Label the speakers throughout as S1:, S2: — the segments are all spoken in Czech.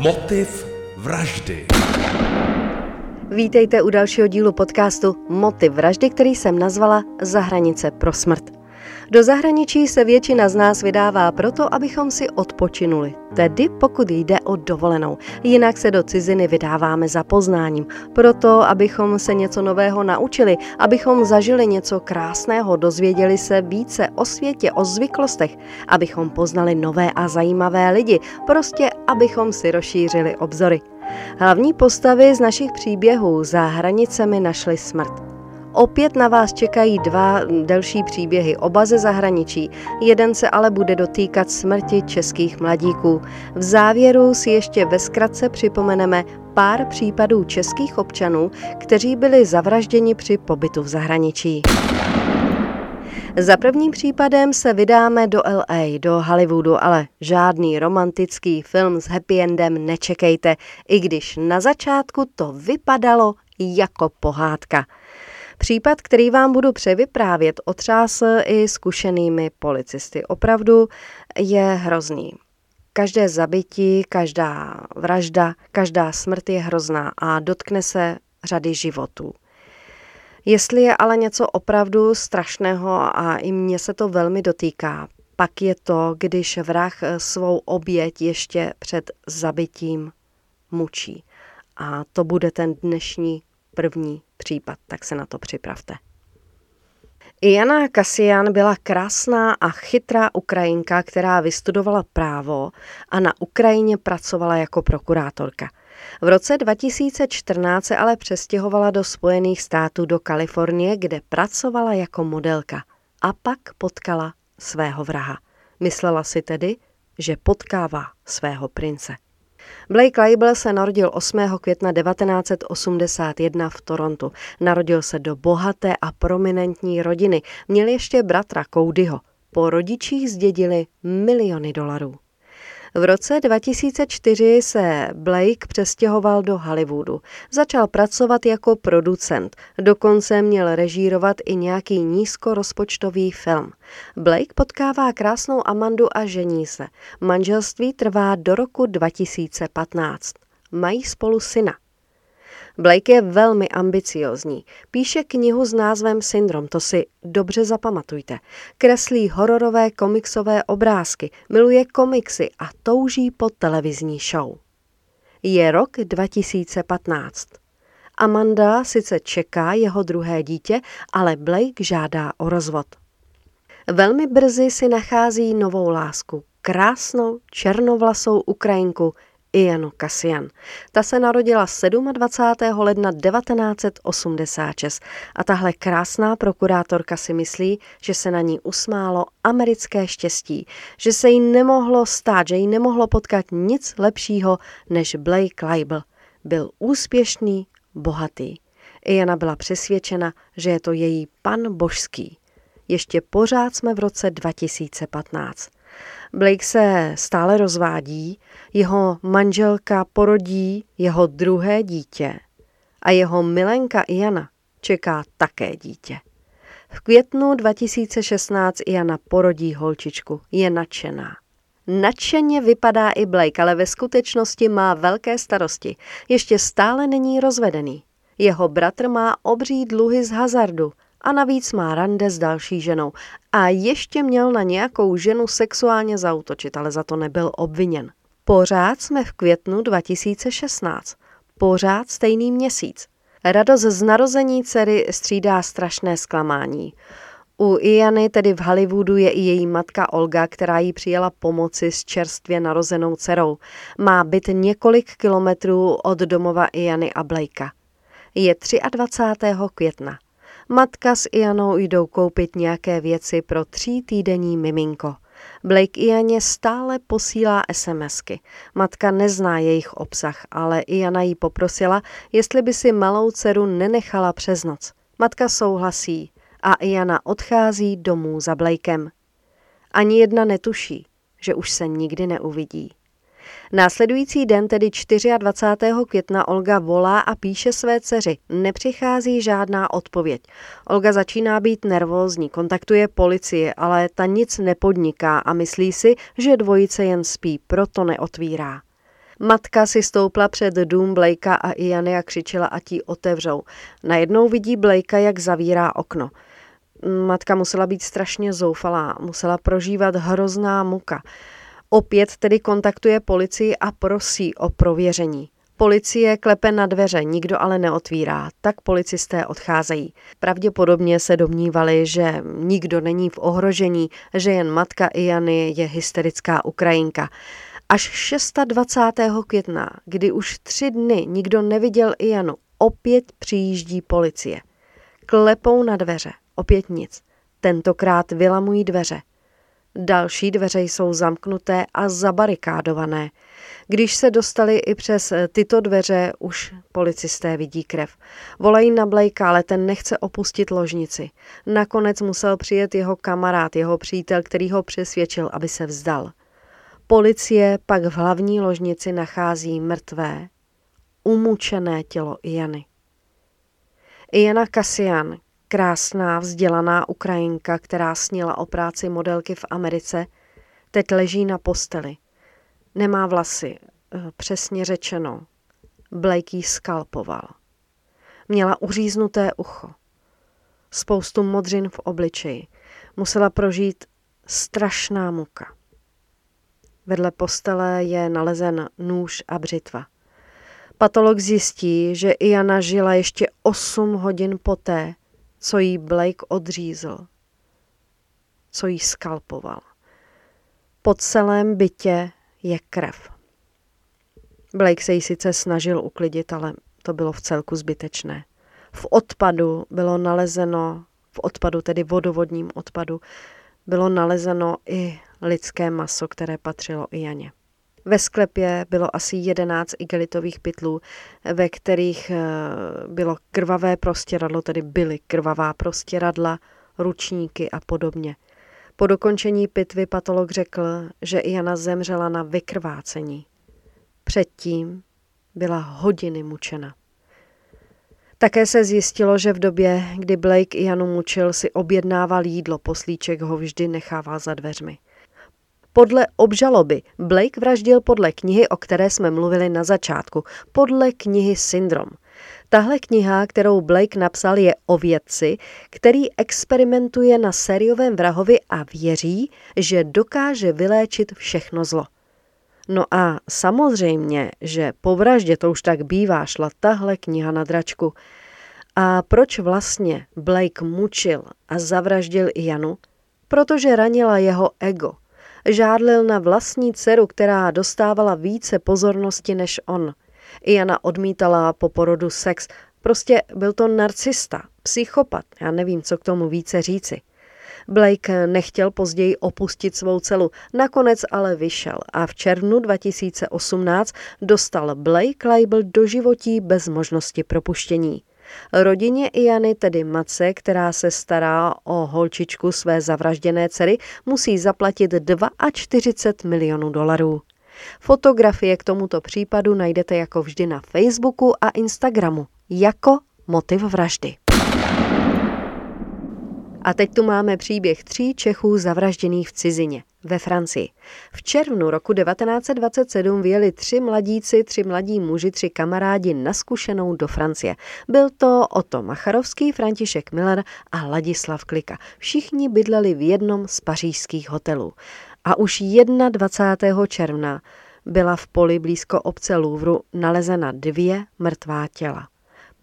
S1: Motiv vraždy.
S2: Vítejte u dalšího dílu podcastu Motiv vraždy, který jsem nazvala Za hranice pro smrt. Do zahraničí se většina z nás vydává proto, abychom si odpočinuli, tedy pokud jde o dovolenou. Jinak se do ciziny vydáváme za poznáním, proto, abychom se něco nového naučili, abychom zažili něco krásného, dozvěděli se více o světě, o zvyklostech, abychom poznali nové a zajímavé lidi, prostě abychom si rozšířili obzory. Hlavní postavy z našich příběhů za hranicemi našly smrt. Opět na vás čekají dva delší příběhy, oba ze zahraničí. Jeden se ale bude dotýkat smrti českých mladíků. V závěru si ještě ve zkratce připomeneme pár případů českých občanů, kteří byli zavražděni při pobytu v zahraničí. Za prvním případem se vydáme do LA, do Hollywoodu, ale žádný romantický film s happy endem nečekejte, i když na začátku to vypadalo jako pohádka. Případ, který vám budu převyprávět, otřásl i zkušenými policisty. Opravdu je hrozný. Každé zabití, každá vražda, každá smrt je hrozná a dotkne se řady životů. Jestli je ale něco opravdu strašného a i mně se to velmi dotýká, pak je to, když vrah svou oběť ještě před zabitím mučí. A to bude ten dnešní první případ, tak se na to připravte. Jana Kasian byla krásná a chytrá Ukrajinka, která vystudovala právo a na Ukrajině pracovala jako prokurátorka. V roce 2014 se ale přestěhovala do Spojených států do Kalifornie, kde pracovala jako modelka a pak potkala svého vraha. Myslela si tedy, že potkává svého prince. Blake Leibel se narodil 8. května 1981 v Torontu. Narodil se do bohaté a prominentní rodiny. Měl ještě bratra Codyho. Po rodičích zdědili miliony dolarů. V roce 2004 se Blake přestěhoval do Hollywoodu. Začal pracovat jako producent, dokonce měl režírovat i nějaký nízkorozpočtový film. Blake potkává krásnou Amandu a žení se. Manželství trvá do roku 2015. Mají spolu syna. Blake je velmi ambiciozní. Píše knihu s názvem Syndrom, to si dobře zapamatujte. Kreslí hororové komiksové obrázky, miluje komiksy a touží po televizní show. Je rok 2015. Amanda sice čeká jeho druhé dítě, ale Blake žádá o rozvod. Velmi brzy si nachází novou lásku, krásnou černovlasou Ukrajinku, Ianu Kasian. Ta se narodila 27. ledna 1986 a tahle krásná prokurátorka si myslí, že se na ní usmálo americké štěstí, že se jí nemohlo stát, že jí nemohlo potkat nic lepšího než Blake Leibel. Byl úspěšný, bohatý. Iana byla přesvědčena, že je to její pan božský. Ještě pořád jsme v roce 2015. Blake se stále rozvádí, jeho manželka porodí jeho druhé dítě a jeho milenka Iana čeká také dítě. V květnu 2016 Iana porodí holčičku, je nadšená. Nadšeně vypadá i Blake, ale ve skutečnosti má velké starosti. Ještě stále není rozvedený. Jeho bratr má obří dluhy z hazardu a navíc má rande s další ženou. A ještě měl na nějakou ženu sexuálně zautočit, ale za to nebyl obviněn. Pořád jsme v květnu 2016. Pořád stejný měsíc. Radost z narození dcery střídá strašné zklamání. U Iany, tedy v Hollywoodu, je i její matka Olga, která jí přijela pomoci s čerstvě narozenou dcerou. Má byt několik kilometrů od domova Iany a Blakea. Je 23. května. Matka s Ianou jdou koupit nějaké věci pro tří týdenní miminko. Blake Ianě stále posílá SMSky. Matka nezná jejich obsah, ale Iana jí poprosila, jestli by si malou dceru nenechala přes noc. Matka souhlasí a Iana odchází domů za Blakem. Ani jedna netuší, že už se nikdy neuvidí. Následující den, tedy 24. května, Olga volá a píše své dceři. Nepřichází žádná odpověď. Olga začíná být nervózní, kontaktuje policii, ale ta nic nepodniká a myslí si, že dvojice jen spí, proto neotvírá. Matka si stoupla před dům Blakea a Iany a křičela, a ti otevřou. Najednou vidí Blakea, jak zavírá okno. Matka musela být strašně zoufalá, musela prožívat hrozná muka. Opět tedy kontaktuje policii a prosí o prověření. Policie klepe na dveře, nikdo ale neotvírá, tak policisté odcházejí. Pravděpodobně se domnívali, že nikdo není v ohrožení, že jen matka Iany je hysterická Ukrajinka. Až 26. května, kdy už tři dny nikdo neviděl Ianu, opět přijíždí policie. Klepou na dveře, opět nic. Tentokrát vylamují dveře. Další dveře jsou zamknuté a zabarikádované. Když se dostali i přes eh, tyto dveře, už policisté vidí krev. Volají na Blakea, ale ten nechce opustit ložnici. Nakonec musel přijet jeho kamarád, jeho přítel, který ho přesvědčil, aby se vzdal. Policie pak v hlavní ložnici nachází mrtvé, umučené tělo Jany. Jana Kasian, krásná, vzdělaná Ukrajinka, která snila o práci modelky v Americe, teď leží na posteli – Nemá vlasy, eh, přesně řečeno. Blake skalpoval. Měla uříznuté ucho. Spoustu modřin v obličeji. Musela prožít strašná muka. Vedle postele je nalezen nůž a břitva. Patolog zjistí, že Iana žila ještě 8 hodin poté, co jí Blake odřízl, co jí skalpoval. Po celém bytě je krev. Blake se jí sice snažil uklidit, ale to bylo v celku zbytečné. V odpadu bylo nalezeno, v odpadu, tedy vodovodním odpadu, bylo nalezeno i lidské maso, které patřilo i Janě. Ve sklepě bylo asi jedenáct igelitových pytlů, ve kterých eh, bylo krvavé prostěradlo, tedy byly krvavá prostěradla, ručníky a podobně – po dokončení pitvy patolog řekl, že Jana zemřela na vykrvácení. Předtím byla hodiny mučena. Také se zjistilo, že v době, kdy Blake Janu mučil, si objednával jídlo, poslíček ho vždy nechával za dveřmi. Podle obžaloby Blake vraždil podle knihy, o které jsme mluvili na začátku, podle knihy Syndrom – Tahle kniha, kterou Blake napsal, je o vědci, který experimentuje na sériovém vrahovi a věří, že dokáže vyléčit všechno zlo. No a samozřejmě, že po vraždě to už tak bývá, šla tahle kniha na dračku. A proč vlastně Blake mučil a zavraždil Janu? Protože ranila jeho ego. Žádlil na vlastní dceru, která dostávala více pozornosti než on – Jana odmítala po porodu sex. Prostě byl to narcista, psychopat, já nevím, co k tomu více říci. Blake nechtěl později opustit svou celu, nakonec ale vyšel a v červnu 2018 dostal Blake label do životí bez možnosti propuštění. Rodině Iany, tedy matce, která se stará o holčičku své zavražděné dcery, musí zaplatit 42 milionů dolarů. Fotografie k tomuto případu najdete jako vždy na Facebooku a Instagramu jako motiv vraždy. A teď tu máme příběh tří Čechů zavražděných v cizině ve Francii. V červnu roku 1927 vyjeli tři mladíci, tři mladí muži, tři kamarádi na zkušenou do Francie. Byl to Otto Macharovský, František Miller a Ladislav Klika. Všichni bydleli v jednom z pařížských hotelů a už 21. června byla v poli blízko obce Louvru nalezena dvě mrtvá těla.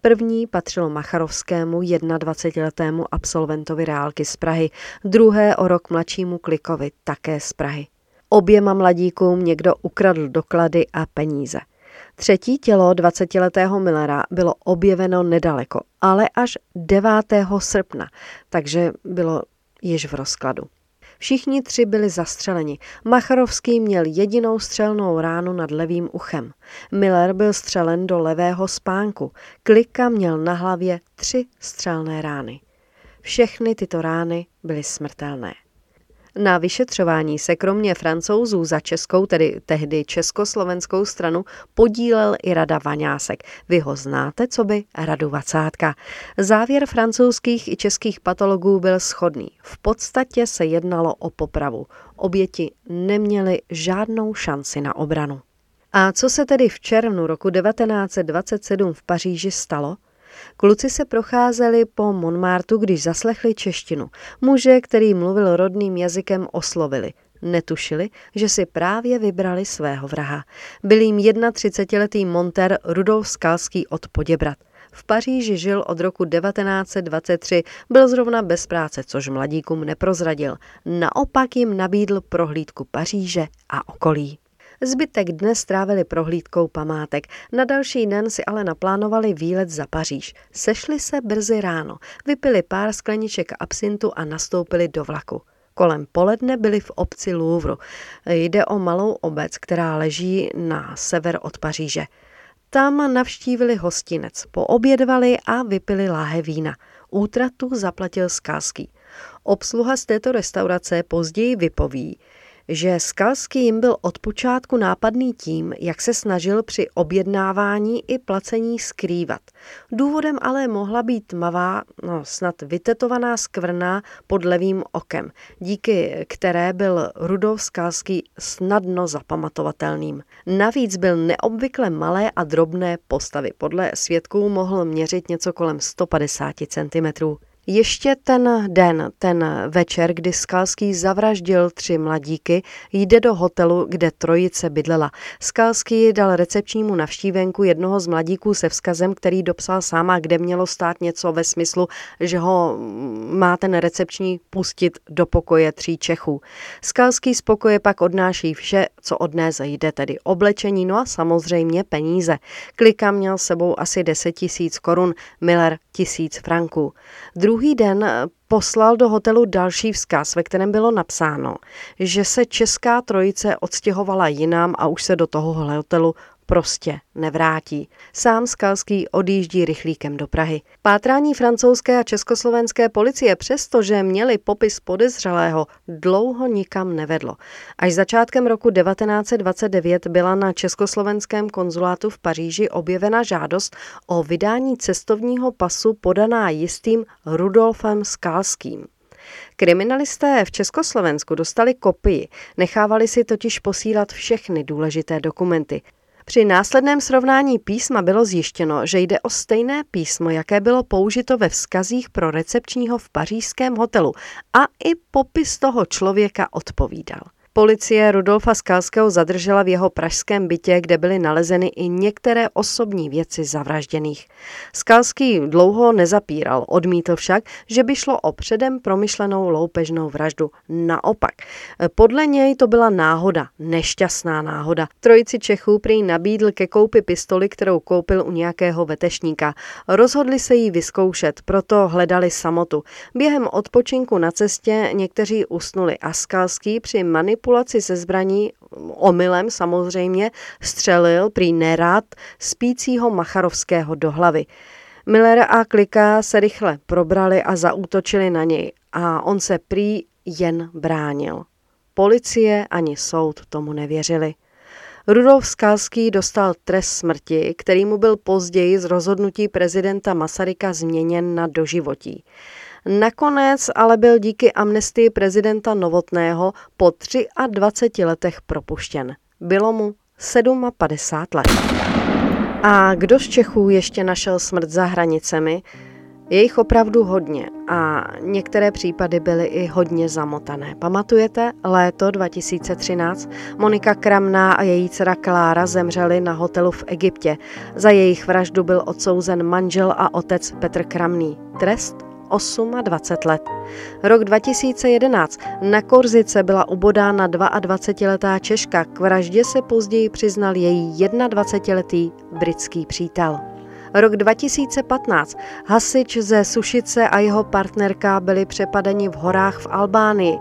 S2: První patřilo Macharovskému 21-letému absolventovi reálky z Prahy, druhé o rok mladšímu Klikovi, také z Prahy. Oběma mladíkům někdo ukradl doklady a peníze. Třetí tělo 20-letého Millera bylo objeveno nedaleko, ale až 9. srpna, takže bylo již v rozkladu. Všichni tři byli zastřeleni. Macharovský měl jedinou střelnou ránu nad levým uchem. Miller byl střelen do levého spánku. Klika měl na hlavě tři střelné rány. Všechny tyto rány byly smrtelné. Na vyšetřování se kromě francouzů za českou, tedy tehdy československou stranu, podílel i Rada Vaňásek. Vy ho znáte, co by Radu Vacátka. Závěr francouzských i českých patologů byl schodný. V podstatě se jednalo o popravu. Oběti neměly žádnou šanci na obranu. A co se tedy v červnu roku 1927 v Paříži stalo? Kluci se procházeli po Montmartu, když zaslechli češtinu. Muže, který mluvil rodným jazykem, oslovili. Netušili, že si právě vybrali svého vraha. Byl jim 31-letý monter Rudolf Skalský od Poděbrat. V Paříži žil od roku 1923, byl zrovna bez práce, což mladíkům neprozradil. Naopak jim nabídl prohlídku Paříže a okolí. Zbytek dne strávili prohlídkou památek. Na další den si ale naplánovali výlet za Paříž. Sešli se brzy ráno, vypili pár skleniček absintu a nastoupili do vlaku. Kolem poledne byli v obci Louvre. Jde o malou obec, která leží na sever od Paříže. Tam navštívili hostinec, poobědvali a vypili láhe vína. Útratu zaplatil Skázký. Obsluha z této restaurace později vypoví, že Skalský jim byl od počátku nápadný tím, jak se snažil při objednávání i placení skrývat. Důvodem ale mohla být tmavá, no snad vytetovaná skvrna pod levým okem, díky které byl Rudolf Skalský snadno zapamatovatelným. Navíc byl neobvykle malé a drobné postavy. Podle svědků mohl měřit něco kolem 150 cm. Ještě ten den, ten večer, kdy Skalský zavraždil tři mladíky, jde do hotelu, kde trojice bydlela. Skalský dal recepčnímu navštívenku jednoho z mladíků se vzkazem, který dopsal sáma, kde mělo stát něco ve smyslu, že ho má ten recepční pustit do pokoje tří Čechů. Skalský z pokoje pak odnáší vše, co odnést jde, tedy oblečení, no a samozřejmě peníze. Klika měl sebou asi 10 tisíc korun, Miller tisíc franků. Druhý den poslal do hotelu další vzkaz, ve kterém bylo napsáno, že se česká trojice odstěhovala jinam a už se do toho hotelu prostě nevrátí. Sám Skalský odjíždí rychlíkem do Prahy. Pátrání francouzské a československé policie, přestože měli popis podezřelého, dlouho nikam nevedlo. Až začátkem roku 1929 byla na československém konzulátu v Paříži objevena žádost o vydání cestovního pasu podaná jistým Rudolfem Skalským. Kriminalisté v Československu dostali kopii, nechávali si totiž posílat všechny důležité dokumenty. Při následném srovnání písma bylo zjištěno, že jde o stejné písmo, jaké bylo použito ve vzkazích pro recepčního v pařížském hotelu a i popis toho člověka odpovídal. Policie Rudolfa Skalského zadržela v jeho pražském bytě, kde byly nalezeny i některé osobní věci zavražděných. Skalský dlouho nezapíral, odmítl však, že by šlo o předem promyšlenou loupežnou vraždu. Naopak, podle něj to byla náhoda, nešťastná náhoda. Trojici Čechů prý nabídl ke koupi pistoli, kterou koupil u nějakého vetešníka. Rozhodli se jí vyzkoušet, proto hledali samotu. Během odpočinku na cestě někteří usnuli a Skalský při manipulaci manipulaci se zbraní omylem samozřejmě střelil prý nerad spícího Macharovského do hlavy. Miller a Klika se rychle probrali a zaútočili na něj a on se prý jen bránil. Policie ani soud tomu nevěřili. Rudolf Skalský dostal trest smrti, který mu byl později z rozhodnutí prezidenta Masaryka změněn na doživotí. Nakonec ale byl díky amnestii prezidenta Novotného po 23 letech propuštěn. Bylo mu 57 let. A kdo z Čechů ještě našel smrt za hranicemi? Je jich opravdu hodně a některé případy byly i hodně zamotané. Pamatujete? Léto 2013 Monika Kramná a její dcera Klára zemřeli na hotelu v Egyptě. Za jejich vraždu byl odsouzen manžel a otec Petr Kramný. Trest 28 let. Rok 2011. Na Korzice byla ubodána 22-letá Češka. K vraždě se později přiznal její 21-letý britský přítel. Rok 2015. Hasič ze Sušice a jeho partnerka byli přepadeni v horách v Albánii.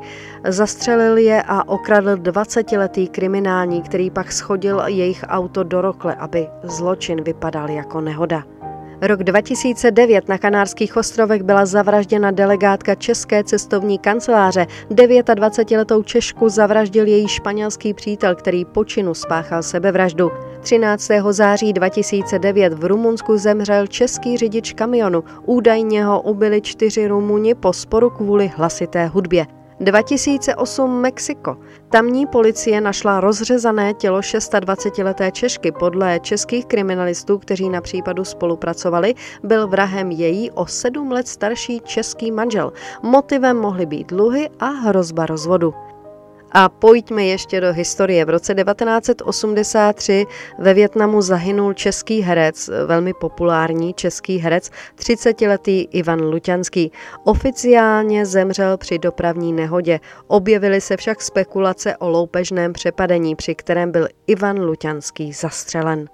S2: Zastřelil je a okradl 20-letý kriminální, který pak schodil jejich auto do rokle, aby zločin vypadal jako nehoda. Rok 2009 na Kanárských ostrovech byla zavražděna delegátka České cestovní kanceláře. 29-letou Češku zavraždil její španělský přítel, který počinu spáchal sebevraždu. 13. září 2009 v Rumunsku zemřel český řidič kamionu. Údajně ho ubili čtyři Rumuni po sporu kvůli hlasité hudbě. 2008 Mexiko. Tamní policie našla rozřezané tělo 26-leté Češky. Podle českých kriminalistů, kteří na případu spolupracovali, byl vrahem její o sedm let starší český manžel. Motivem mohly být dluhy a hrozba rozvodu. A pojďme ještě do historie. V roce 1983 ve Větnamu zahynul český herec, velmi populární český herec, 30-letý Ivan Luťanský. Oficiálně zemřel při dopravní nehodě. Objevily se však spekulace o loupežném přepadení, při kterém byl Ivan Luťanský zastřelen.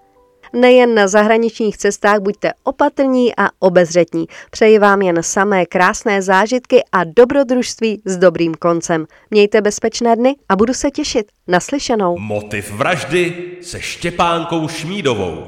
S2: Nejen na zahraničních cestách buďte opatrní a obezřetní. Přeji vám jen samé krásné zážitky a dobrodružství s dobrým koncem. Mějte bezpečné dny a budu se těšit. Naslyšenou.
S1: Motiv vraždy se Štěpánkou Šmídovou.